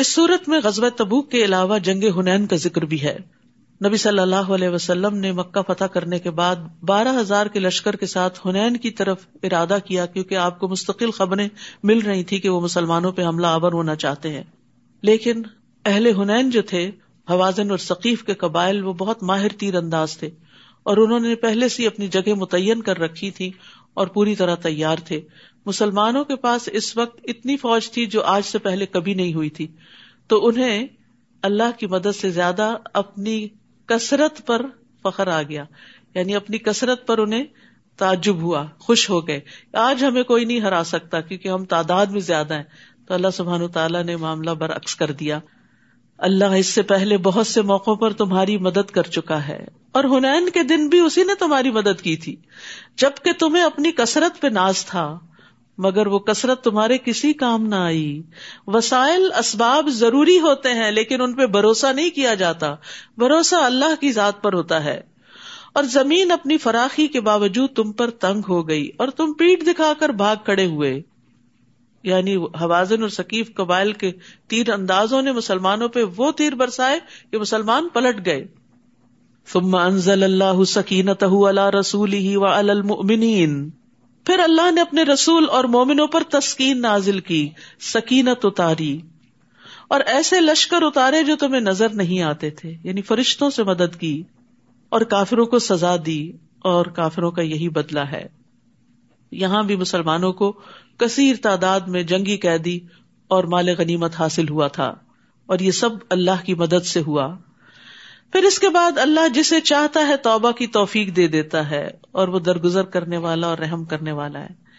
اس صورت میں غزب تبوک کے علاوہ جنگ ہنین کا ذکر بھی ہے۔ نبی صلی اللہ علیہ وسلم نے مکہ فتح کرنے کے بعد بارہ ہزار کے لشکر کے ساتھ ہنین کی طرف ارادہ کیا کیونکہ آپ کو مستقل خبریں مل رہی تھی کہ وہ مسلمانوں پہ حملہ آور ہونا چاہتے ہیں۔ لیکن اہل ہنین جو تھے، حوازن اور ثقیف کے قبائل، وہ بہت ماہر تیر انداز تھے اور انہوں نے پہلے سے اپنی جگہ متعین کر رکھی تھی اور پوری طرح تیار تھے۔ مسلمانوں کے پاس اس وقت اتنی فوج تھی جو آج سے پہلے کبھی نہیں ہوئی تھی۔ تو انہیں اللہ کی مدد سے زیادہ اپنی کثرت پر فخر آ گیا۔ یعنی اپنی کثرت پر انہیں تعجب ہوا، خوش ہو گئے۔ آج ہمیں کوئی نہیں ہرا سکتا کیونکہ ہم تعداد میں زیادہ ہیں۔ تو اللہ سبحان تعالیٰ نے معاملہ برعکس کر دیا۔ اللہ اس سے پہلے بہت سے موقعوں پر تمہاری مدد کر چکا ہے۔ اور ہنین کے دن بھی اسی نے تمہاری مدد کی تھی۔ جبکہ تمہیں اپنی کثرت پہ ناز تھا۔ مگر وہ کثرت تمہارے کسی کام نہ آئی۔ وسائل اسباب ضروری ہوتے ہیں، لیکن ان پہ بھروسہ نہیں کیا جاتا۔ بھروسہ اللہ کی ذات پر ہوتا ہے۔ اور زمین اپنی فراخی کے باوجود تم پر تنگ ہو گئی اور تم پیٹ دکھا کر بھاگ کھڑے ہوئے۔ یعنی حوازن اور ثقیف قبائل کے تیر اندازوں نے مسلمانوں پہ وہ تیر برسائے کہ مسلمان پلٹ گئے۔ ثم انزل اللہ سکینت رسول ہی و المؤمنین۔ پھر اللہ نے اپنے رسول اور مومنوں پر تسکین نازل کی، سکینت اتاری۔ اور ایسے لشکر اتارے جو تمہیں نظر نہیں آتے تھے یعنی فرشتوں سے مدد کی اور کافروں کو سزا دی، اور کافروں کا یہی بدلا ہے۔ یہاں بھی مسلمانوں کو کثیر تعداد میں جنگی قیدی اور مال غنیمت حاصل ہوا تھا، اور یہ سب اللہ کی مدد سے ہوا۔ پھر اس کے بعد اللہ جسے چاہتا ہے توبہ کی توفیق دے دیتا ہے اور وہ درگزر کرنے والا اور رحم کرنے والا ہے۔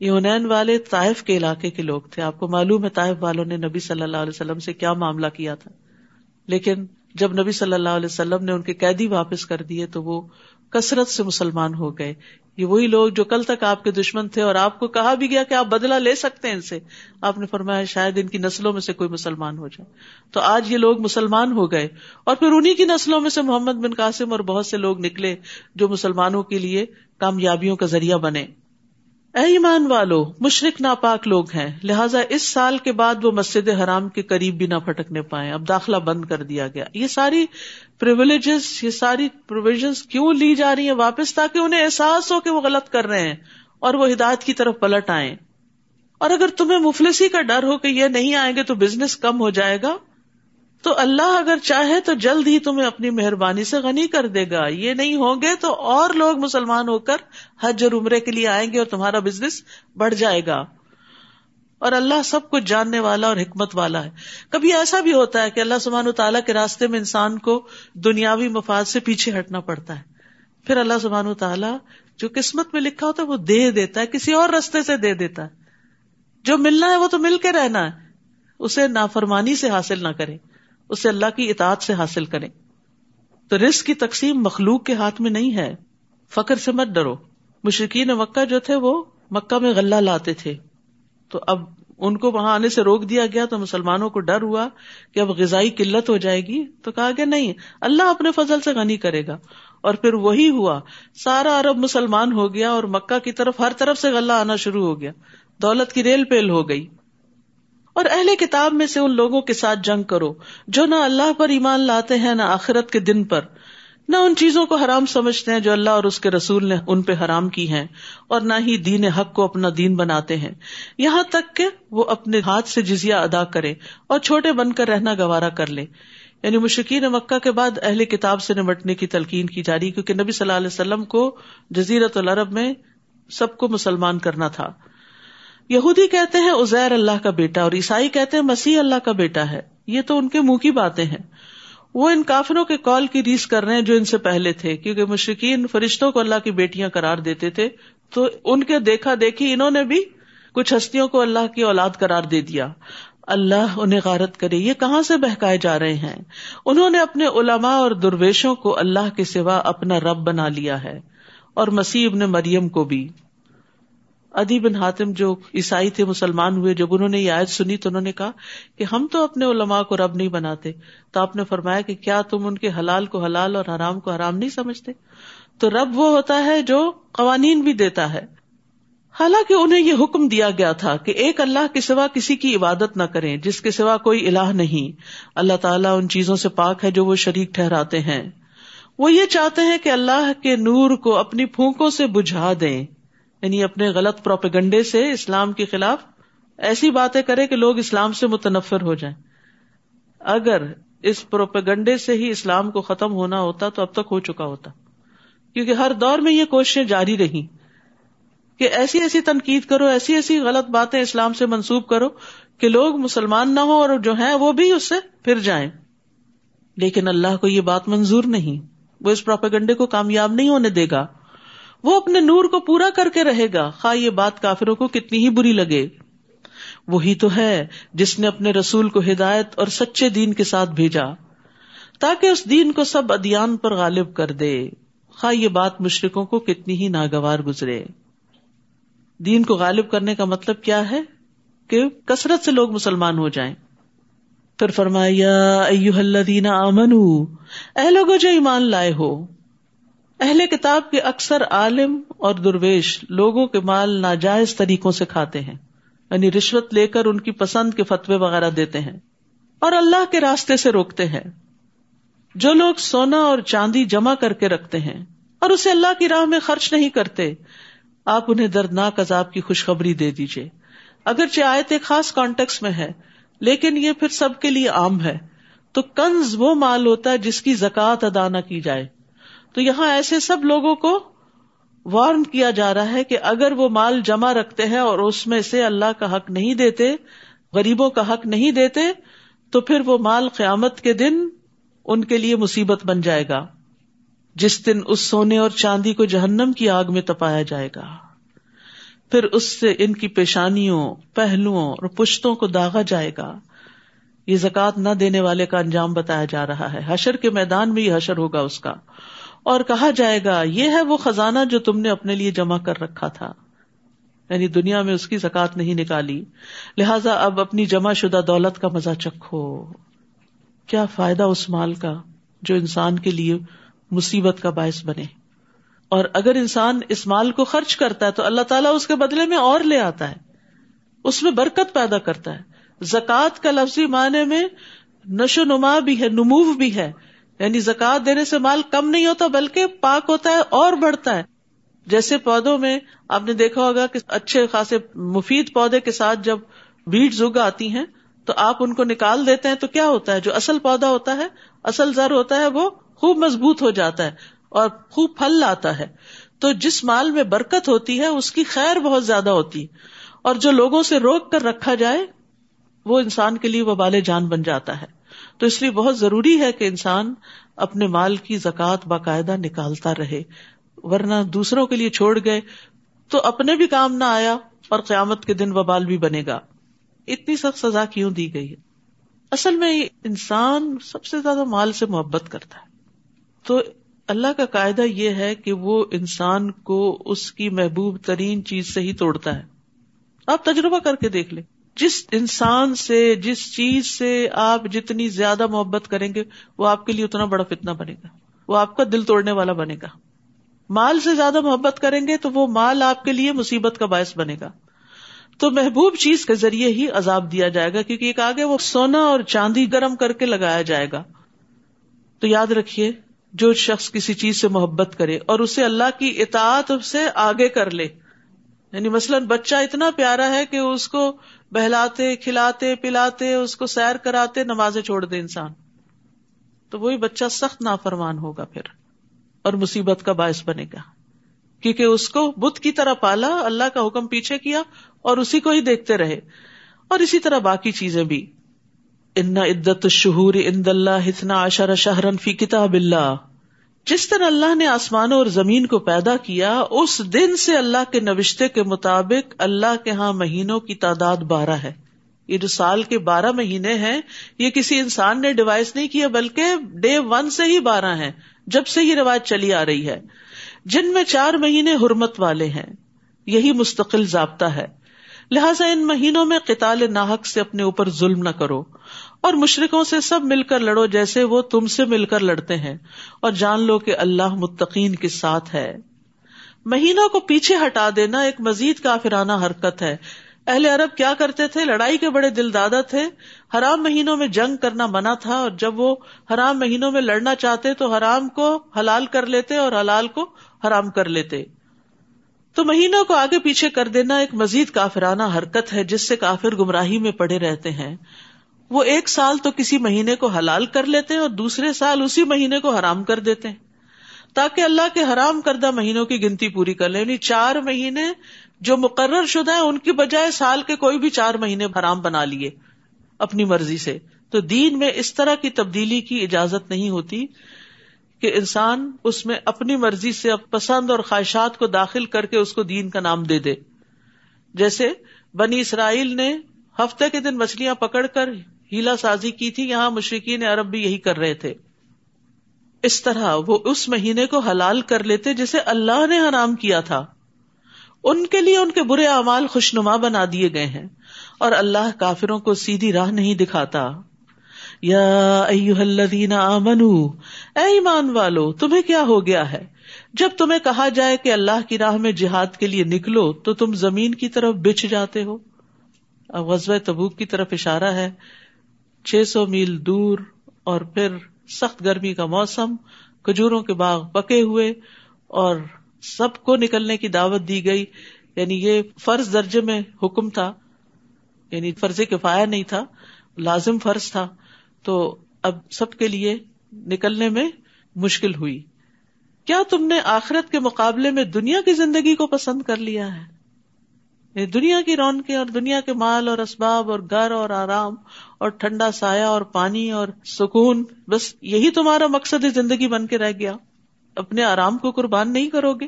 یونین والے طائف کے علاقے کے لوگ تھے۔ آپ کو معلوم ہے طائف والوں نے نبی صلی اللہ علیہ وسلم سے کیا معاملہ کیا تھا۔ لیکن جب نبی صلی اللہ علیہ وسلم نے ان کے قیدی واپس کر دیے تو وہ کثرت سے مسلمان ہو گئے۔ یہ وہی لوگ جو کل تک آپ کے دشمن تھے اور آپ کو کہا بھی گیا کہ آپ بدلا لے سکتے ہیں ان سے۔ آپ نے فرمایا شاید ان کی نسلوں میں سے کوئی مسلمان ہو جائے۔ تو آج یہ لوگ مسلمان ہو گئے۔ اور پھر انہیں کی نسلوں میں سے محمد بن قاسم اور بہت سے لوگ نکلے جو مسلمانوں کے لیے کامیابیوں کا ذریعہ بنے۔ اے ایمان والو مشرق ناپاک لوگ ہیں، لہٰذا اس سال کے بعد وہ مسجد حرام کے قریب بھی نہ پھٹکنے پائے اب داخلہ بند کر دیا گیا۔ یہ ساری پرولیجز یہ ساری پروویژ کیوں لی جا رہی ہیں واپس تاکہ انہیں احساس ہو کہ وہ غلط کر رہے ہیں اور وہ ہدایت کی طرف پلٹ آئے اور اگر تمہیں مفلسی کا ڈر ہو کہ یہ نہیں آئیں گے تو بزنس کم ہو جائے گا۔ تو اللہ اگر چاہے تو جلد ہی تمہیں اپنی مہربانی سے غنی کر دے گا۔ یہ نہیں ہوں گے تو اور لوگ مسلمان ہو کر حج اور عمرے کے لیے آئیں گے اور تمہارا بزنس بڑھ جائے گا۔ اور اللہ سب کچھ جاننے والا اور حکمت والا ہے۔ کبھی ایسا بھی ہوتا ہے کہ اللہ سبحان تعالیٰ کے راستے میں انسان کو دنیاوی مفاد سے پیچھے ہٹنا پڑتا ہے۔ پھر اللہ سبحان تعالیٰ جو قسمت میں لکھا ہوتا ہے وہ دے دیتا ہے، کسی اور رستے سے دے دیتا ہے۔ جو ملنا ہے وہ تو مل کے رہنا ہے۔ اسے نافرمانی سے حاصل نہ کرے۔ اسے اللہ کی اطاعت سے حاصل کریں۔ تو رسک کی تقسیم مخلوق کے ہاتھ میں نہیں ہے۔ فخر سے مت ڈرو۔ مشرقین مکہ جو تھے وہ مکہ میں غلہ لاتے تھے۔ تو اب ان کو وہاں آنے سے روک دیا گیا تو مسلمانوں کو ڈر ہوا کہ اب غذائی قلت ہو جائے گی۔ تو کہا گیا، نہیں، اللہ اپنے فضل سے غنی کرے گا۔ اور پھر وہی ہوا، سارا عرب مسلمان ہو گیا اور مکہ کی طرف ہر طرف سے غلہ آنا شروع ہو گیا۔ دولت کی ریل پیل ہو گئی۔ اور اہل کتاب میں سے ان لوگوں کے ساتھ جنگ کرو، جو نہ اللہ پر ایمان لاتے ہیں، نہ آخرت کے دن پر، نہ ان چیزوں کو حرام سمجھتے ہیں جو اللہ اور اس کے رسول نے ان پہ حرام کی ہیں، اور نہ ہی دین حق کو اپنا دین بناتے ہیں۔ یہاں تک کہ وہ اپنے ہاتھ سے جزیا ادا کرے اور چھوٹے بن کر رہنا گوارا کر لے۔ یعنی مشکین مکہ کے بعد اہل کتاب سے نمٹنے کی تلقین کی جا رہی کیونکہ نبی صلی اللہ علیہ وسلم کو جزیرت العرب میں سب کو مسلمان کرنا تھا۔ یہودی کہتے ہیں ازیر اللہ کا بیٹا اور عیسائی کہتے ہیں مسیح اللہ کا بیٹا ہے۔ یہ تو ان کے منہ کی باتیں ہیں۔ وہ ان کافروں کے کال کی ریس کر رہے ہیں جو ان سے پہلے تھے، کیونکہ مشرقین فرشتوں کو اللہ کی بیٹیاں قرار دیتے تھے۔ تو ان کے دیکھا دیکھی انہوں نے بھی کچھ ہستیوں کو اللہ کی اولاد قرار دے دیا۔ اللہ انہیں غارت کرے۔ یہ کہاں سے بہکائے جا رہے ہیں؟ انہوں نے اپنے علماء اور درویشوں کو اللہ کے سوا اپنا رب بنا لیا ہے، اور مسیح ابن مریم کو بھی۔ ادی بن حاتم جو عیسائی تھے، مسلمان ہوئے، جب انہوں نے یہ آیت سنی تو انہوں نے کہا کہ ہم تو اپنے علماء کو رب نہیں بناتے۔ تو آپ نے فرمایا کہ کیا تم ان کے حلال کو حلال اور حرام کو حرام نہیں سمجھتے؟ تو رب وہ ہوتا ہے جو قوانین بھی دیتا ہے۔ حالانکہ انہیں یہ حکم دیا گیا تھا کہ ایک اللہ کے سوا کسی کی عبادت نہ کریں، جس کے سوا کوئی الہ نہیں۔ اللہ تعالیٰ ان چیزوں سے پاک ہے جو وہ شریک ٹھہراتے ہیں۔ وہ یہ چاہتے ہیں کہ اللہ کے نور کو اپنی پھونکوں سے بجھا دیں۔ یعنی اپنے غلط پروپیگنڈے سے اسلام کے خلاف ایسی باتیں کرے کہ لوگ اسلام سے متنفر ہو جائیں۔ اگر اس پروپیگنڈے سے ہی اسلام کو ختم ہونا ہوتا تو اب تک ہو چکا ہوتا۔ کیونکہ ہر دور میں یہ کوششیں جاری رہی کہ ایسی ایسی تنقید کرو، ایسی ایسی غلط باتیں اسلام سے منسوب کرو کہ لوگ مسلمان نہ ہو اور جو ہیں وہ بھی اس سے پھر جائیں۔ لیکن اللہ کو یہ بات منظور نہیں۔ وہ اس پروپیگنڈے کو کامیاب نہیں ہونے دے گا۔ وہ اپنے نور کو پورا کر کے رہے گا۔ خواہ یہ بات کافروں کو کتنی ہی بری لگے۔ وہی تو ہے جس نے اپنے رسول کو ہدایت اور سچے دین کے ساتھ بھیجا، تاکہ اس دین کو سب ادیان پر غالب کر دے۔ خواہ یہ بات مشرقوں کو کتنی ہی ناگوار گزرے۔ دین کو غالب کرنے کا مطلب کیا ہے؟ کہ کثرت سے لوگ مسلمان ہو جائیں۔ پھر فرمایا الذین آمنو اے لوگوں جو ایمان لائے ہو اہل کتاب کے اکثر عالم اور درویش لوگوں کے مال ناجائز طریقوں سے کھاتے ہیں یعنی رشوت لے کر ان کی پسند کے فتوے وغیرہ دیتے ہیں اور اللہ کے راستے سے روکتے ہیں۔ جو لوگ سونا اور چاندی جمع کر کے رکھتے ہیں اور اسے اللہ کی راہ میں خرچ نہیں کرتے، آپ انہیں دردناک عذاب کی خوشخبری دے دیجیے اگرچہ آیت ایک خاص کانٹیکس میں ہے، لیکن یہ پھر سب کے لیے عام ہے۔ تو کنز وہ مال ہوتا ہے جس کی زکات ادا نہ کی جائے۔ تو یہاں ایسے سب لوگوں کو وارن کیا جا رہا ہے کہ اگر وہ مال جمع رکھتے ہیں اور اس میں سے اللہ کا حق نہیں دیتے، غریبوں کا حق نہیں دیتے، تو پھر وہ مال قیامت کے دن ان کے لیے مصیبت بن جائے گا۔ جس دن اس سونے اور چاندی کو جہنم کی آگ میں تپایا جائے گا۔ پھر اس سے ان کی پیشانیوں، پہلوؤں اور پشتوں کو داغا جائے گا۔ یہ زکات نہ دینے والے کا انجام بتایا جا رہا ہے۔ حشر کے میدان میں یہ حشر ہوگا اس کا۔ اور کہا جائے گا، یہ ہے وہ خزانہ جو تم نے اپنے لیے جمع کر رکھا تھا۔ یعنی دنیا میں اس کی زکات نہیں نکالی، لہذا اب اپنی جمع شدہ دولت کا مزہ چکھو۔ کیا فائدہ اس مال کا جو انسان کے لیے مصیبت کا باعث بنے؟ اور اگر انسان اس مال کو خرچ کرتا ہے تو اللہ تعالیٰ اس کے بدلے میں اور لے آتا ہے۔ اس میں برکت پیدا کرتا ہے۔ زکوٰۃ کا لفظی معنی میں نشو نما بھی ہے، نمو بھی ہے۔ یعنی زکات دینے سے مال کم نہیں ہوتا بلکہ پاک ہوتا ہے اور بڑھتا ہے۔ جیسے پودوں میں آپ نے دیکھا ہوگا کہ اچھے خاصے مفید پودے کے ساتھ جب بیٹ زگ آتی ہیں تو آپ ان کو نکال دیتے ہیں تو کیا ہوتا ہے؟ جو اصل پودا ہوتا ہے، اصل زر ہوتا ہے، وہ خوب مضبوط ہو جاتا ہے اور خوب پھل لاتا ہے۔ تو جس مال میں برکت ہوتی ہے، اس کی خیر بہت زیادہ ہوتی ہے۔ اور جو لوگوں سے روک کر رکھا جائے، وہ انسان کے لیے وہ بالے جان بن جاتا ہے۔ تو اس لیے بہت ضروری ہے کہ انسان اپنے مال کی زکات باقاعدہ نکالتا رہے، ورنہ دوسروں کے لیے چھوڑ گئے تو اپنے بھی کام نہ آیا اور قیامت کے دن وبال بھی بنے گا۔ اتنی سخت سزا کیوں دی گئی ہے؟ اصل میں انسان سب سے زیادہ مال سے محبت کرتا ہے۔ تو اللہ کا قاعدہ یہ ہے کہ وہ انسان کو اس کی محبوب ترین چیز سے ہی توڑتا ہے۔ آپ تجربہ کر کے دیکھ لیں۔ جس انسان سے، جس چیز سے آپ جتنی زیادہ محبت کریں گے، وہ آپ کے لیے اتنا بڑا فتنا بنے گا۔ وہ آپ کا دل توڑنے والا بنے گا۔ مال سے زیادہ محبت کریں گے تو وہ مال آپ کے لیے مصیبت کا باعث بنے گا۔ تو محبوب چیز کے ذریعے ہی عذاب دیا جائے گا، کیونکہ ایک آگے وہ سونا اور چاندی گرم کر کے لگایا جائے گا۔ تو یاد رکھیے، جو شخص کسی چیز سے محبت کرے اور اسے اللہ کی اطاعت سے آگے کر لے یعنی مثلاً بچہ اتنا پیارا ہے کہ اس کو بہلاتے، کھلاتے، پلاتے، اس کو سیر کراتے، نمازیں چھوڑ دے انسان۔ تو وہی بچہ سخت نافرمان ہوگا پھر، اور مصیبت کا باعث بنے گا۔ کیونکہ اس کو بت کی طرح پالا، اللہ کا حکم پیچھے کیا، اور اسی کو ہی دیکھتے رہے۔ اور اسی طرح باقی چیزیں بھی۔ ان عدت شہور اند اللہ اتنا اشر شہرن فی کتاب اللہ جس طرح اللہ نے آسمانوں اور زمین کو پیدا کیا، اس دن سے اللہ کے نوشتے کے مطابق اللہ کے ہاں مہینوں کی تعداد بارہ ہے۔ یہ جو سال کے بارہ مہینے ہیں، یہ کسی انسان نے ڈیوائس نہیں کیا، بلکہ ڈے ون سے ہی بارہ ہیں، جب سے یہ رواج چلی آ رہی ہے۔ جن میں چار مہینے حرمت والے ہیں، یہی مستقل ضابطہ ہے۔ لہٰذا ان مہینوں میں قتال ناحک سے اپنے اوپر ظلم نہ کرو۔ اور مشرقوں سے سب مل کر لڑو جیسے وہ تم سے مل کر لڑتے ہیں اور جان لو کہ اللہ متقین کے ساتھ ہے۔ مہینوں کو پیچھے ہٹا دینا ایک مزید کافرانہ حرکت ہے۔ اہل عرب کیا کرتے تھے؟ لڑائی کے بڑے دل دادا تھے۔ حرام مہینوں میں جنگ کرنا منع تھا اور جب وہ حرام مہینوں میں لڑنا چاہتے تو حرام کو حلال کر لیتے اور حلال کو حرام کر لیتے۔ تو مہینوں کو آگے پیچھے کر دینا ایک مزید کافرانہ حرکت ہے جس سے کافر گمراہی میں پڑے رہتے ہیں۔ وہ ایک سال تو کسی مہینے کو حلال کر لیتے ہیں اور دوسرے سال اسی مہینے کو حرام کر دیتے ہیں۔ تاکہ اللہ کے حرام کردہ مہینوں کی گنتی پوری کر لیں۔ یعنی چار مہینے جو مقرر شدہ ہے ان کی بجائے سال کے کوئی بھی چار مہینے حرام بنا لیے اپنی مرضی سے۔ تو دین میں اس طرح کی تبدیلی کی اجازت نہیں ہوتی کہ انسان اس میں اپنی مرضی سے پسند اور خواہشات کو داخل کر کے اس کو دین کا نام دے دے۔ جیسے بنی اسرائیل نے ہفتے کے دن مچھلیاں پکڑ کر ہیلا سازی کی تھی، یہاں مشرقین عرب بھی یہی کر رہے تھے۔ اس طرح وہ اس مہینے کو حلال کر لیتے جسے اللہ نے حرام کیا تھا۔ ان کے لیے ان کے برے اعمال خوشنما بنا دیے گئے ہیں اور اللہ کافروں کو سیدھی راہ نہیں دکھاتا۔ یا الذین آمنو، اے ایمان والو، تمہیں کیا ہو گیا ہے؟ جب تمہیں کہا جائے کہ اللہ کی راہ میں جہاد کے لیے نکلو، تو تم زمین کی طرف بچ جاتے ہو۔ اب غزب تبوک کی طرف اشارہ ہے۔ چھ سو میل دور اور پھر سخت گرمی کا موسم، کھجوروں کے باغ پکے ہوئے اور سب کو نکلنے کی دعوت دی گئی۔ یعنی یہ فرض درجے میں حکم تھا یعنی فرض کفایا نہیں تھا، لازم فرض تھا۔ تو اب سب کے لیے نکلنے میں مشکل ہوئی۔ کیا تم نے آخرت کے مقابلے میں دنیا کی زندگی کو پسند کر لیا ہے؟ یعنی دنیا کی رونقیں اور دنیا کے مال اور اسباب اور گھر اور آرام اور ٹھنڈا سایہ اور پانی اور سکون، بس یہی تمہارا مقصد زندگی بن کے رہ گیا۔ اپنے آرام کو قربان نہیں کرو گے۔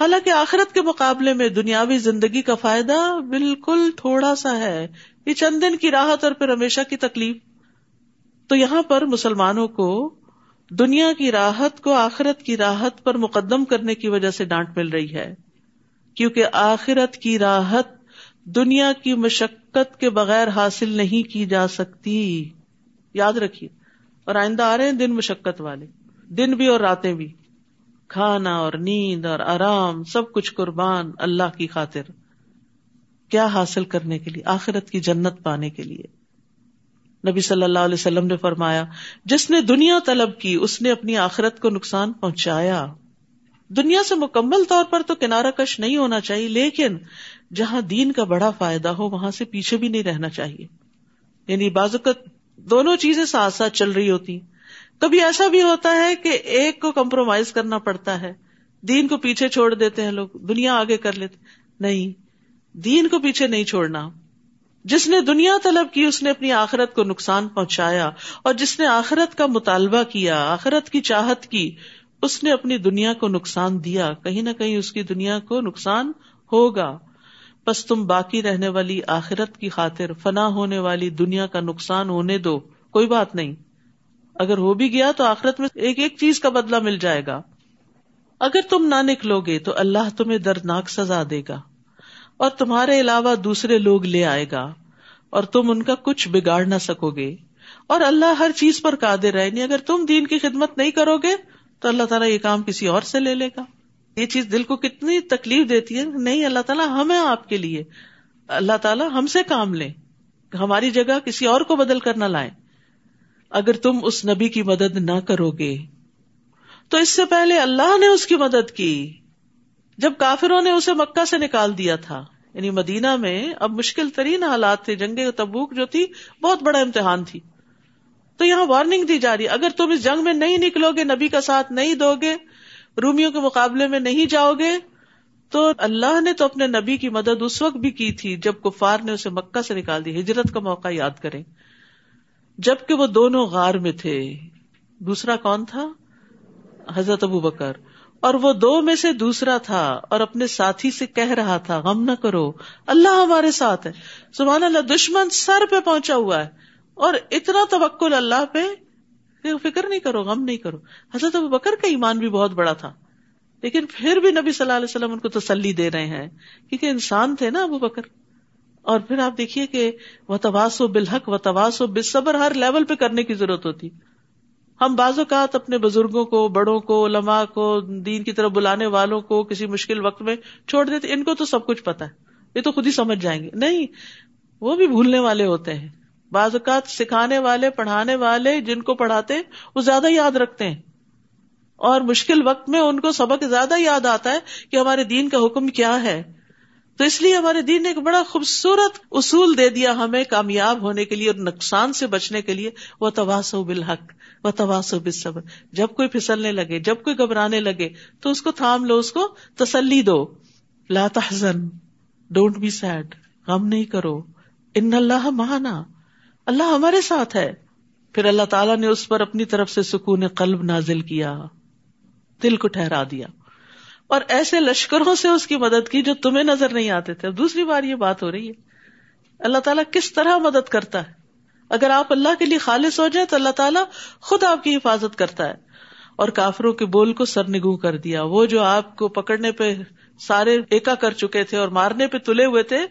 حالانکہ آخرت کے مقابلے میں دنیاوی زندگی کا فائدہ بالکل تھوڑا سا ہے۔ یہ چند دن کی راحت اور پھر ہمیشہ کی تکلیف۔ تو یہاں پر مسلمانوں کو دنیا کی راحت کو آخرت کی راحت پر مقدم کرنے کی وجہ سے ڈانٹ مل رہی ہے۔ کیونکہ آخرت کی راحت دنیا کی مشقت کے بغیر حاصل نہیں کی جا سکتی۔ یاد رکھیے، اور آئندہ آ رہے ہیں دن مشقت والے، دن بھی اور راتیں بھی۔ کھانا اور نیند اور آرام، سب کچھ قربان اللہ کی خاطر۔ کیا حاصل کرنے کے لیے، آخرت کی جنت پانے کے لیے۔ نبی صلی اللہ علیہ وسلم نے فرمایا، جس نے دنیا طلب کی، اس نے اپنی آخرت کو نقصان پہنچایا۔ دنیا سے مکمل طور پر تو کنارہ کش نہیں ہونا چاہیے، لیکن جہاں دین کا بڑا فائدہ ہو، وہاں سے پیچھے بھی نہیں رہنا چاہیے۔ یعنی بازوقت دونوں چیزیں ساتھ ساتھ چل رہی ہوتی۔ کبھی ایسا بھی ہوتا ہے کہ ایک کو کمپرومائز کرنا پڑتا ہے۔ دین کو پیچھے چھوڑ دیتے ہیں لوگ، دنیا آگے کر لیتے۔ نہیں، دین کو پیچھے نہیں چھوڑنا۔ جس نے دنیا طلب کی، اس نے اپنی آخرت کو نقصان پہنچایا۔ اور جس نے آخرت کا مطالبہ کیا، آخرت کی چاہت کی اس نے اپنی دنیا کو نقصان دیا، کہیں نہ کہیں اس کی دنیا کو نقصان ہوگا۔ بس تم باقی رہنے والی آخرت کی خاطر فنا ہونے والی دنیا کا نقصان ہونے دو، کوئی بات نہیں۔ اگر ہو بھی گیا تو آخرت میں ایک ایک چیز کا بدلہ مل جائے گا۔ اگر تم نہ نکلو گے تو اللہ تمہیں دردناک سزا دے گا۔ اور تمہارے علاوہ دوسرے لوگ لے آئے گا۔ اور تم ان کا کچھ بگاڑ نہ سکو گے۔ اور اللہ ہر چیز پر قادر رہے نہیں یعنی اگر تم دین کی خدمت نہیں کرو گے تو اللہ تعالیٰ یہ کام کسی اور سے لے لے گا۔ یہ چیز دل کو کتنی تکلیف دیتی ہے۔ نہیں، اللہ تعالیٰ ہمیں آپ کے لیے، اللہ تعالیٰ ہم سے کام لیں۔ ہماری جگہ کسی اور کو بدل کر نہ لائیں۔ اگر تم اس نبی کی مدد نہ کرو گے تو اس سے پہلے اللہ نے اس کی مدد کی۔ جب کافروں نے اسے مکہ سے نکال دیا تھا یعنی مدینہ میں اب مشکل ترین حالات تھے۔ جنگ تبوک جو تھی، بہت بڑا امتحان تھی۔ تو یہاں وارننگ دی جا رہی ہے۔ اگر تم اس جنگ میں نہیں نکلو گے، نبی کا ساتھ نہیں دو گے، رومیوں کے مقابلے میں نہیں جاؤ گے، تو اللہ نے تو اپنے نبی کی مدد اس وقت بھی کی تھی جب کفار نے اسے مکہ سے نکال دی۔ ہجرت کا موقع یاد کریں۔ جبکہ وہ دونوں غار میں تھے۔ دوسرا کون تھا؟ حضرت ابو بکر۔ اور وہ دو میں سے دوسرا تھا اور اپنے ساتھی سے کہہ رہا تھا، غم نہ کرو، اللہ ہمارے ساتھ ہے۔ سبحان اللہ، دشمن سر پہ پہنچا ہوا ہے۔ اور اتنا توکل اللہ پہ فکر نہیں کرو، غم نہیں کرو۔ حضرت ابو بکر کا ایمان بھی بہت بڑا تھا۔ لیکن پھر بھی نبی صلی اللہ علیہ وسلم ان کو تسلی دے رہے ہیں۔ کیونکہ انسان تھے نا ابو بکر۔ اور پھر آپ دیکھیے کہ وہ تواس و بالحق و تواس و بے صبر ہر لیول پہ کرنے کی ضرورت ہوتی۔ ہم بعض اوقات اپنے بزرگوں کو، بڑوں کو، علماء کو، دین کی طرف بلانے والوں کو کسی مشکل وقت میں چھوڑ دیتے۔ ان کو تو سب کچھ پتا ہے۔ یہ تو خود ہی سمجھ جائیں گے۔ نہیں، وہ بھی بھولنے والے ہوتے ہیں۔ بعض اوقات سکھانے والے، پڑھانے والے جن کو پڑھاتے، وہ زیادہ یاد رکھتے ہیں۔ اور مشکل وقت میں ان کو سبق زیادہ یاد آتا ہے کہ ہمارے دین کا حکم کیا ہے۔ تو اس لیے ہمارے دین نے ایک بڑا خوبصورت اصول دے دیا ہمیں کامیاب ہونے کے لیے اور نقصان سے بچنے کے لیے۔ وہ تواس و بالحق وہ تواس و بصبر جب کوئی پھسلنے لگے، جب کوئی گھبرانے لگے، تو اس کو تھام لو، اس کو تسلی دو۔ لا تحزن، ڈونٹ بی سیڈ، غم نہیں کرو۔ ان اللہ مہانا اللہ ہمارے ساتھ ہے۔ پھر اللہ تعالیٰ نے اس پر اپنی طرف سے سکون قلب نازل کیا، دل کو ٹھہرا دیا۔ اور ایسے لشکروں سے اس کی مدد کی جو تمہیں نظر نہیں آتے تھے۔ دوسری بار یہ بات ہو رہی ہے۔ اللہ تعالیٰ کس طرح مدد کرتا ہے؟ اگر آپ اللہ کے لیے خالص ہو جائے تو اللہ تعالیٰ خود آپ کی حفاظت کرتا ہے۔ اور کافروں کے بول کو سر نگو کر دیا۔ وہ جو آپ کو پکڑنے پہ سارے ایکا کر چکے تھے اور مارنے پہ تلے ہوئے تھے،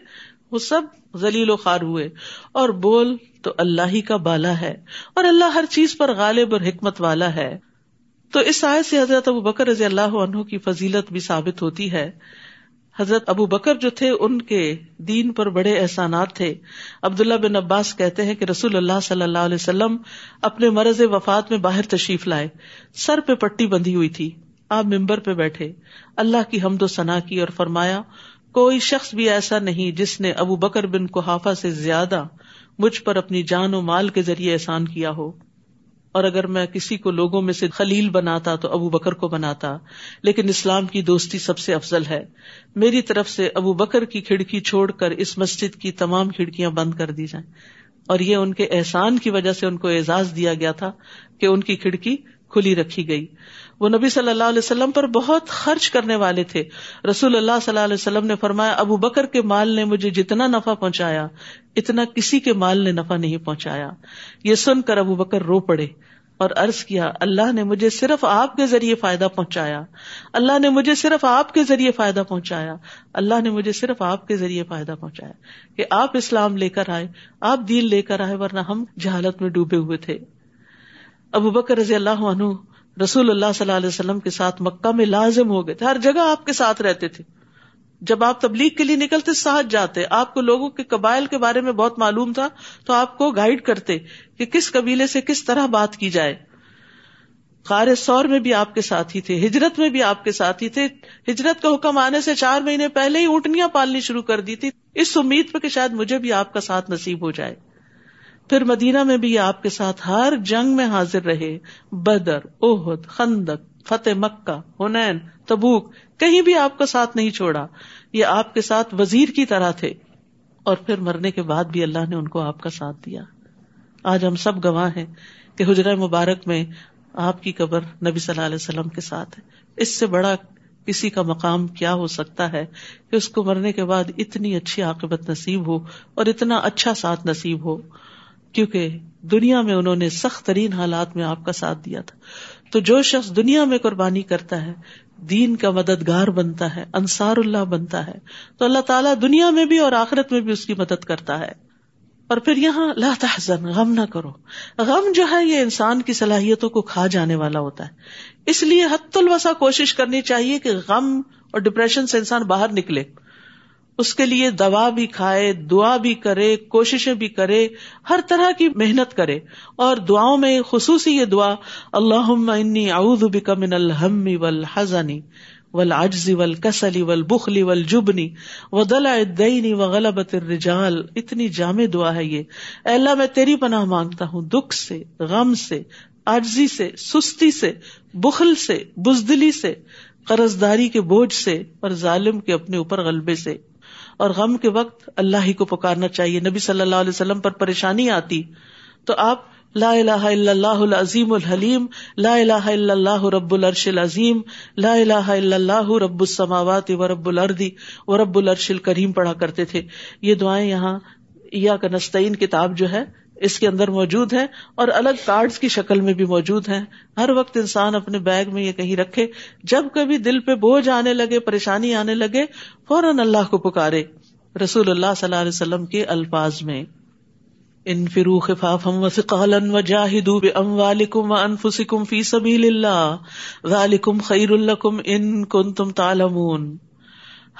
وہ سب ذلیل و خار ہوئے۔ اور بول تو اللہ ہی کا بالا ہے اور اللہ ہر چیز پر غالب اور حکمت والا ہے۔ تو اس آئے سے حضرت ابو بکر رضی اللہ عنہ کی فضیلت بھی ثابت ہوتی ہے۔ حضرت ابو بکر جو تھے، ان کے دین پر بڑے احسانات تھے۔ عبداللہ بن عباس کہتے ہیں کہ رسول اللہ صلی اللہ علیہ وسلم اپنے مرض وفات میں باہر تشریف لائے۔ سر پہ پٹی بندھی ہوئی تھی۔ آپ ممبر پہ بیٹھے۔ اللہ کی حمد و ثنا کی اور فرمایا، کوئی شخص بھی ایسا نہیں جس نے ابو بکر بن کوحافہ سے زیادہ مجھ پر اپنی جان و مال کے ذریعے احسان کیا ہو۔ اور اگر میں کسی کو لوگوں میں سے خلیل بناتا تو ابو بکر کو بناتا، لیکن اسلام کی دوستی سب سے افضل ہے۔ میری طرف سے ابو بکر کی کھڑکی چھوڑ کر اس مسجد کی تمام کھڑکیاں بند کر دی جائیں۔ اور یہ ان کے احسان کی وجہ سے ان کو اعزاز دیا گیا تھا کہ ان کی کھڑکی کھلی رکھی گئی۔ وہ نبی صلی اللہ علیہ وسلم پر بہت خرچ کرنے والے تھے۔ رسول اللہ صلی اللہ علیہ وسلم نے فرمایا، ابو بکر کے مال نے مجھے جتنا نفع پہنچایا، اتنا کسی کے مال نے نفع نہیں پہنچایا۔ یہ سن کر ابو بکر رو پڑے اور ارض کیا، اللہ نے مجھے صرف آپ کے ذریعے فائدہ پہنچایا۔ اللہ نے مجھے صرف آپ کے ذریعے فائدہ پہنچایا۔ اللہ نے مجھے صرف آپ کے ذریعے فائدہ پہنچایا کہ آپ اسلام لے کر آئے، آپ دین لے کر آئے، ورنہ ہم جہالت میں ڈوبے ہوئے تھے۔ ابو بکر رضی اللہ عنہ رسول اللہ صلی اللہ علیہ وسلم کے ساتھ مکہ میں لازم ہو گئے تھے، ہر جگہ آپ کے ساتھ رہتے تھے۔ جب آپ تبلیغ کے لیے نکلتے، ساتھ جاتے۔ آپ کو لوگوں کے قبائل کے بارے میں بہت معلوم تھا، تو آپ کو گائیڈ کرتے کہ کس قبیلے سے کس طرح بات کی جائے۔ خار سور میں بھی آپ کے ساتھ ہی تھے، ہجرت میں بھی آپ کے ساتھ ہی تھے۔ ہجرت کا حکم آنے سے چار مہینے پہلے ہی اونٹنیاں پالنی شروع کر دی تھی۔ اس امید پہ کہ شاید مجھے بھی آپ کا ساتھ نصیب ہو جائے۔ پھر مدینہ میں بھی آپ کے ساتھ ہر جنگ میں حاضر رہے۔ بدر اوہد خندق، فتح مکہ ہنین تبوک، کہیں بھی آپ کا ساتھ نہیں چھوڑا۔ یہ آپ کے ساتھ وزیر کی طرح تھے۔ اور پھر مرنے کے بعد بھی اللہ نے ان کو آپ کا ساتھ دیا۔ آج ہم سب گواہ ہیں کہ حجرہ مبارک میں آپ کی قبر نبی صلی اللہ علیہ وسلم کے ساتھ ہے۔ اس سے بڑا کسی کا مقام کیا ہو سکتا ہے کہ اس کو مرنے کے بعد اتنی اچھی عاقبت نصیب ہو اور اتنا اچھا ساتھ نصیب ہو۔ کیونکہ دنیا میں انہوں نے سخت ترین حالات میں آپ کا ساتھ دیا تھا۔ تو جو شخص دنیا میں قربانی کرتا ہے، دین کا مددگار بنتا ہے، انصار اللہ بنتا ہے، تو اللہ تعالیٰ دنیا میں بھی اور آخرت میں بھی اس کی مدد کرتا ہے۔ اور پھر یہاں لا تحزن، غم نہ کرو۔ غم جو ہے، یہ انسان کی صلاحیتوں کو کھا جانے والا ہوتا ہے۔ اس لیے حت الوسا کوشش کرنی چاہیے کہ غم اور ڈپریشن سے انسان باہر نکلے۔ اس کے لیے دوا بھی کھائے، دعا بھی کرے، کوششیں بھی کرے، ہر طرح کی محنت کرے۔ اور دعاؤں میں خصوصی یہ دعا اللہ اعوذ بک من الحم والحزن والعجز والکسل والبخل والجبن ودلع الدین وغلبت الرجال۔ اتنی جامع دعا ہے یہ۔ اے اللہ، میں تیری پناہ مانگتا ہوں۔ دکھ سے، غم سے عجزی سے، سستی سے، بخل سے، بزدلی سے قرض داری کے بوجھ سے اور ظالم کے اپنے اوپر غلبے سے۔ اور غم کے وقت اللہ ہی کو پکارنا چاہیے۔ نبی صلی اللہ علیہ وسلم پر پریشانی آتی تو آپ لا الہ الا اللہ العظیم الحلیم، لا الہ الا اللہ رب العرش العظیم، لا الہ الا اللہ رب السماوات و رب الردی و رب العرش الکریم پڑھا کرتے تھے۔ یہ دعائیں یہاں یا کا نستعین کتاب جو ہے اس کے اندر موجود ہے اور الگ کارڈ کی شکل میں بھی موجود ہیں۔ ہر وقت انسان اپنے بیگ میں یہ کہیں رکھے۔ جب کبھی دل پہ بوجھ آنے لگے، پریشانی آنے لگے، فوراً اللہ کو پکارے۔ رسول اللہ صلی اللہ علیہ وسلم کے الفاظ میں ان فرو خفاف و فقالن و جاہدو ام والکم و فی سبیل اللہ ذالکم خیر الکم ان کن تم تالمون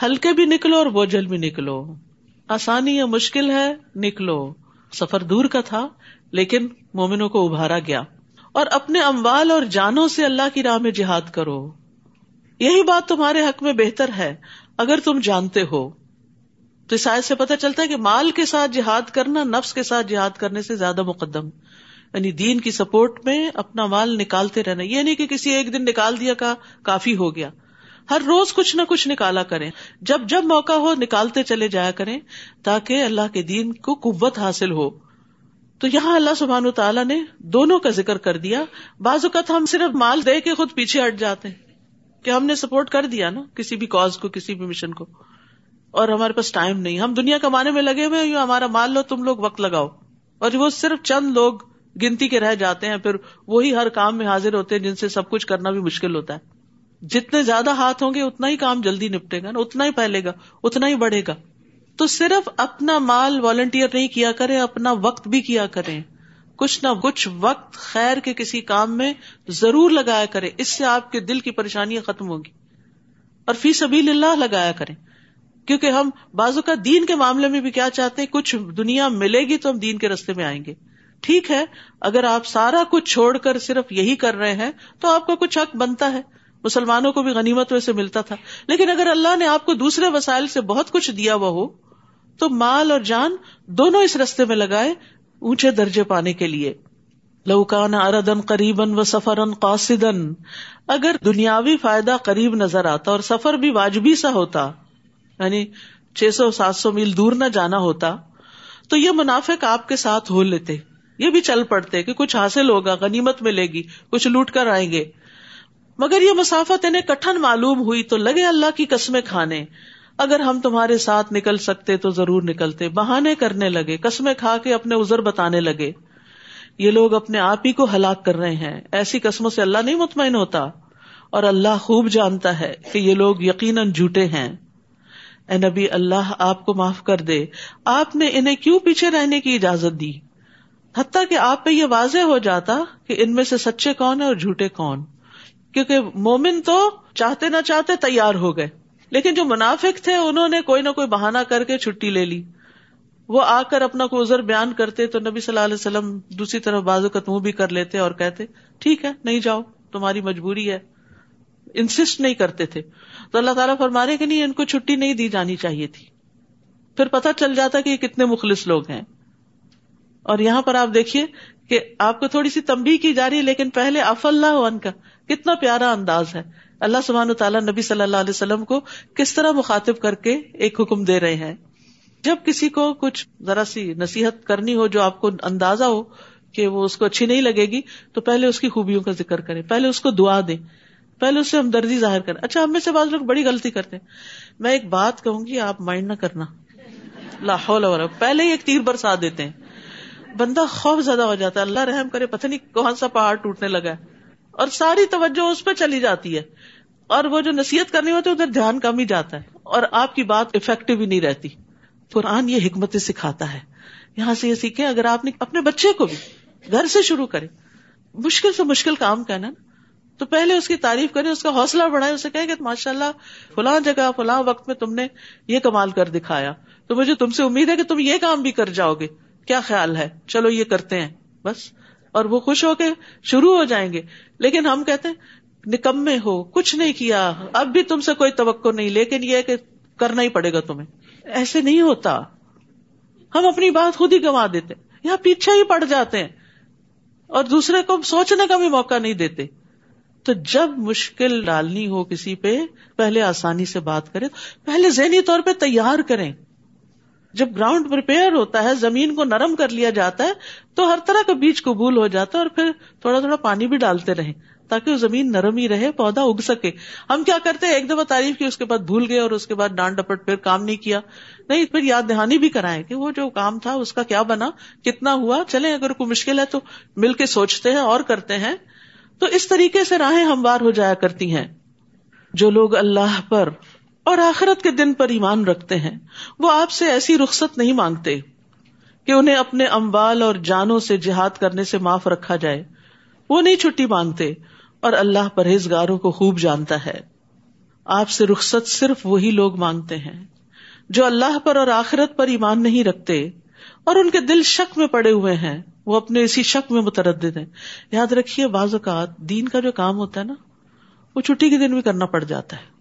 ہلکے بھی نکلو اور بوجھل بھی نکلو۔ آسانی یا مشکل ہے، نکلو۔ سفر دور کا تھا، لیکن مومنوں کو ابھارا گیا۔ اور اپنے اموال اور جانوں سے اللہ کی راہ میں جہاد کرو۔ یہی بات تمہارے حق میں بہتر ہے، اگر تم جانتے ہو۔ تو اس آیت سے پتہ چلتا ہے کہ مال کے ساتھ جہاد کرنا، نفس کے ساتھ جہاد کرنے سے زیادہ مقدم۔ یعنی دین کی سپورٹ میں اپنا مال نکالتے رہنا۔ یہ نہیں کہ کسی ایک دن نکال دیا کا کافی ہو گیا۔ ہر روز کچھ نہ کچھ نکالا کریں۔ جب جب موقع ہو نکالتے چلے جایا کریں تاکہ اللہ کے دین کو قوت حاصل ہو۔ تو یہاں اللہ سبحان تعالیٰ نے دونوں کا ذکر کر دیا۔ بعض اوقات ہم صرف مال دے کے خود پیچھے ہٹ جاتے ہیں کہ ہم نے سپورٹ کر دیا نا کسی بھی کاز کو، کسی بھی مشن کو۔ اور ہمارے پاس ٹائم نہیں۔ ہم دنیا کمانے میں لگے ہوئے ہمارا مال لو، تم لوگ وقت لگاؤ۔ اور وہ صرف چند لوگ گنتی کے رہ جاتے ہیں، پھر وہی ہر کام میں حاضر ہوتے ہیں جن سے سب کچھ کرنا بھی مشکل ہوتا ہے۔ جتنے زیادہ ہاتھ ہوں گے اتنا ہی کام جلدی نپٹے گا نا، اتنا ہی پھیلے گا، اتنا ہی بڑھے گا۔ تو صرف اپنا مال والنٹیئر نہیں کیا کرے اپنا وقت بھی کیا کرے کچھ نہ کچھ وقت خیر کے کسی کام میں ضرور لگایا کرے اس سے آپ کے دل کی پریشانیاں ختم ہوگی اور فی سبیل اللہ لگایا کریں۔ کیونکہ ہم بازو کا دین کے معاملے میں بھی کیا چاہتے ہیں، کچھ دنیا ملے گی تو ہم دین کے رستے میں آئیں گے۔ ٹھیک ہے، اگر آپ سارا کچھ چھوڑ کر صرف یہی کر رہے ہیں، تو آپ کو کچھ حق بنتا ہے۔ مسلمانوں کو بھی غنیمت میں سے ملتا تھا۔ لیکن اگر اللہ نے آپ کو دوسرے وسائل سے بہت کچھ دیا ہوا ہو، تو مال اور جان دونوں اس رستے میں لگائے اونچے درجے پانے کے لیے۔ لوکان اردن قریبن و سفر قاصدن اگر دنیاوی فائدہ قریب نظر آتا اور سفر بھی واجبی سا ہوتا یعنی چھ سو سات سو میل دور نہ جانا ہوتا، تو یہ منافق آپ کے ساتھ ہو لیتے۔ یہ بھی چل پڑتے کہ کچھ حاصل ہوگا، غنیمت ملے گی، کچھ لوٹ کر آئیں گے۔ مگر یہ مسافت انہیں کٹن معلوم ہوئی تو لگے اللہ کی قسمیں کھانے۔ اگر ہم تمہارے ساتھ نکل سکتے تو ضرور نکلتے۔ بہانے کرنے لگے، قسمیں کھا کے اپنے ازر بتانے لگے۔ یہ لوگ اپنے آپ ہی کو ہلاک کر رہے ہیں۔ ایسی قسموں سے اللہ نہیں مطمئن ہوتا۔ اور اللہ خوب جانتا ہے کہ یہ لوگ یقیناً جھوٹے ہیں۔ اے نبی، اللہ آپ کو معاف کر دے۔ آپ نے انہیں کیوں پیچھے رہنے کی اجازت دی؟ حتیٰ کہ آپ پہ یہ واضح ہو جاتا کہ ان میں سے سچے کون ہیں اور جھوٹے کون۔ کیونکہ مومن تو چاہتے نہ چاہتے تیار ہو گئے۔ لیکن جو منافق تھے، انہوں نے کوئی نہ کوئی بہانا کر کے چھٹی لے لی۔ وہ آ کر اپنا کوئی ازر بیان کرتے تو نبی صلی اللہ علیہ وسلم دوسری طرف بازو کا منہ بھی کر لیتے اور کہتے، ٹھیک ہے، نہیں جاؤ، تمہاری مجبوری ہے۔ انسسٹ نہیں کرتے تھے۔ تو اللہ تعالیٰ فرما رہے کہ نہیں، ان کو چھٹی نہیں دی جانی چاہیے تھی۔ پھر پتا چل جاتا کہ یہ کتنے مخلص لوگ ہیں۔ اور یہاں پر آپ دیکھیے کہ آپ کو تھوڑی سی تمبی کی جا رہی ہے، لیکن پہلے اف اللہ عنہ کا۔ کتنا پیارا انداز ہے۔ اللہ سبحانہ تعالیٰ نبی صلی اللہ علیہ وسلم کو کس طرح مخاطب کر کے ایک حکم دے رہے ہیں۔ جب کسی کو کچھ ذرا سی نصیحت کرنی ہو، جو آپ کو اندازہ ہو کہ وہ اس کو اچھی نہیں لگے گی، تو پہلے اس کی خوبیوں کا ذکر کرے پہلے اس کو دعا دیں۔ پہلے اس سے ہمدردی ظاہر کریں۔ اچھا ہم میں سے بعض لوگ بڑی غلطی کرتے ہیں۔ میں ایک بات کہوں گی، آپ مائنڈ نہ کرنا۔ لاہور پہلے ہی ایک تیر برسا دیتے ہیں۔ بندہ خوف زیادہ ہو جاتا ہے، اللہ رحم کرے، پتہ نہیں کون سا پہاڑ ٹوٹنے لگا ہے۔ اور ساری توجہ اس پہ چلی جاتی ہے۔ اور وہ جو نصیحت کرنی ہوتی ہے، ادھر دھیان کم ہی جاتا ہے۔ اور آپ کی بات افیکٹو ہی نہیں رہتی۔ قرآن یہ حکمت سکھاتا ہے۔ یہاں سے یہ سیکھے اگر آپ نے اپنے بچے کو بھی گھر سے شروع کرے مشکل سے مشکل کام کہنا تو پہلے اس کی تعریف کرے اس کا حوصلہ بڑھائے اسے کہ ماشاء اللہ فلاں جگہ، فلاں وقت میں تم نے یہ کمال کر دکھایا۔ تو مجھے تم سے امید ہے کہ تم یہ کام بھی کر جاؤ گے۔ کیا خیال ہے؟ چلو یہ کرتے ہیں، بس۔ اور وہ خوش ہو کے شروع ہو جائیں گے۔ لیکن ہم کہتے ہیں، نکمے ہو، کچھ نہیں کیا، اب بھی تم سے کوئی توقع نہیں، لیکن یہ کہ کرنا ہی پڑے گا تمہیں۔ ایسے نہیں ہوتا۔ ہم اپنی بات خود ہی گنوا دیتے یا پیچھے ہی پڑ جاتے ہیں۔ اور دوسرے کو سوچنے کا بھی موقع نہیں دیتے۔ تو جب مشکل ڈالنی ہو کسی پہ، پہلے آسانی سے بات کرے پہلے ذہنی طور پہ تیار کریں۔ جب گراؤنڈ پریپیئر ہوتا ہے، زمین کو نرم کر لیا جاتا ہے، تو ہر طرح کا بیج قبول ہو جاتا ہے اور پھر تھوڑا تھوڑا پانی بھی ڈالتے رہے تاکہ وہ زمین نرم ہی رہے، پودا اگ سکے۔ ہم کیا کرتے ہیں؟ ایک دفعہ تعریف کی، اس کے بعد بھول گئے اور اس کے بعد ڈانٹ ڈپٹ پھر کام نہیں کیا۔ نہیں، پھر یاد دہانی بھی کرائیں کہ وہ جو کام تھا، اس کا کیا بنا، کتنا ہوا۔ چلے اگر کوئی مشکل ہے تو مل کے سوچتے ہیں اور کرتے ہیں۔ تو اس طریقے سے راہیں ہموار ہو جایا کرتی ہیں۔ جو لوگ اللہ پر اور آخرت کے دن پر ایمان رکھتے ہیں۔ وہ آپ سے ایسی رخصت نہیں مانگتے کہ انہیں اپنے اموال اور جانوں سے جہاد کرنے سے معاف رکھا جائے۔ وہ نہیں چھٹی مانگتے اور اللہ پرہیزگاروں کو خوب جانتا ہے۔ آپ سے رخصت صرف وہی لوگ مانگتے ہیں جو اللہ پر اور آخرت پر ایمان نہیں رکھتے اور ان کے دل شک میں پڑے ہوئے ہیں۔ وہ اپنے اسی شک میں متردد ہیں۔ یاد رکھیے بعض اوقات دین کا جو کام ہوتا ہے نا، وہ چھٹی کے دن بھی کرنا پڑ جاتا ہے۔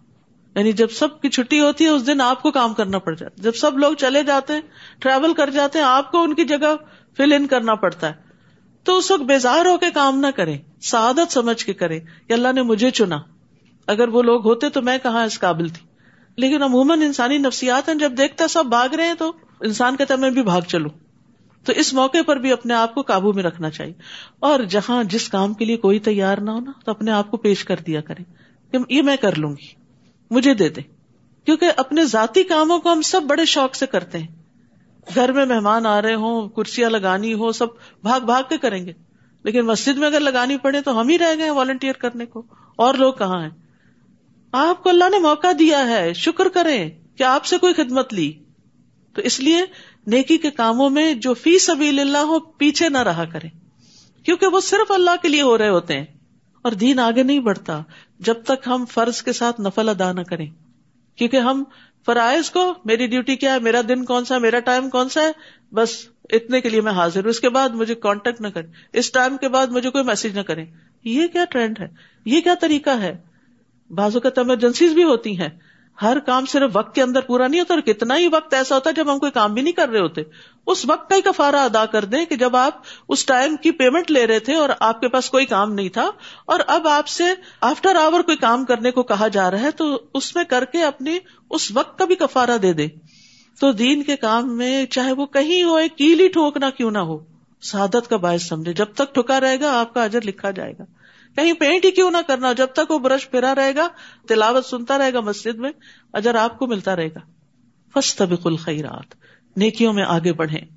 یعنی جب سب کی چھٹی ہوتی ہے، اس دن آپ کو کام کرنا پڑ جاتا ہے۔ جب سب لوگ چلے جاتے ہیں ٹریول کر جاتے ہیں، آپ کو ان کی جگہ فل ان کرنا پڑتا ہے۔ تو اس وقت بیزار ہو کے کام نہ کریں، سعادت سمجھ کے کریں کہ اللہ نے مجھے چنا۔ اگر وہ لوگ ہوتے تو میں کہاں اس قابل تھی۔ لیکن عموماً انسانی نفسیات ہیں، جب دیکھتا سب بھاگ رہے ہیں تو انسان کہتا میں بھی بھاگ چلوں۔ تو اس موقع پر بھی اپنے آپ کو قابو میں رکھنا چاہیے۔ اور جہاں جس کام کے لیے کوئی تیار نہ ہونا تو اپنے آپ کو پیش کر دیا کریں کہ یہ میں کر لوں گی۔ مجھے دے دے۔ کیونکہ اپنے ذاتی کاموں کو ہم سب بڑے شوق سے کرتے ہیں۔ گھر میں مہمان آ رہے ہوں، کرسیاں لگانی ہو، سب بھاگ بھاگ کے کریں گے۔ لیکن مسجد میں اگر لگانی پڑے تو ہم ہی رہ گئے والنٹیئر کرنے کو۔ اور لوگ کہاں ہیں؟ آپ کو اللہ نے موقع دیا ہے، شکر کریں کہ آپ سے کوئی خدمت لی۔ تو اس لیے نیکی کے کاموں میں جو فی سبیل اللہ ہو، پیچھے نہ رہا کرے کیونکہ وہ صرف اللہ کے لیے ہو رہے ہوتے ہیں۔ اور دین آگے نہیں بڑھتا جب تک ہم فرض کے ساتھ نفل ادا نہ کریں۔ کیونکہ ہم فرائض کو، میری ڈیوٹی کیا ہے، میرا دن کون سا میرا ٹائم کون سا ہے، بس اتنے کے لیے میں حاضر ہوں۔ اس کے بعد مجھے کانٹیکٹ نہ کریں۔ اس ٹائم کے بعد مجھے کوئی میسج نہ کریں۔ یہ کیا ٹرینڈ ہے؟ یہ کیا طریقہ ہے؟ بازو کا ایمرجنسیز بھی ہوتی ہیں۔ ہر کام صرف وقت کے اندر پورا نہیں ہوتا اور کتنا ہی وقت ایسا ہوتا ہے جب ہم کوئی کام بھی نہیں کر رہے ہوتے۔ اس وقت کا ہی کفارا ادا کر دیں کہ جب آپ اس ٹائم کی پیمنٹ لے رہے تھے اور آپ کے پاس کوئی کام نہیں تھا اور اب آپ سے آفٹر آور کوئی کام کرنے کو کہا جا رہا ہے تو اس میں کر کے اپنی اس وقت کا بھی کفارا دے دے۔ تو دین کے کام میں چاہے وہ کہیں ہو کیلی ٹھوکنا کیوں نہ ہو، سعادت کا باعث سمجھے۔ جب تک ٹھکا رہے گا، آپ کا اجر لکھا جائے گا۔ کہیں پینٹ ہی کیوں نہ کرنا، جب تک وہ برش پھرا رہے گا، تلاوت سنتا رہے گا مسجد میں، اجر آپ کو ملتا رہے گا۔ فسط الخیرات، نیکیوں میں آگے بڑھیں۔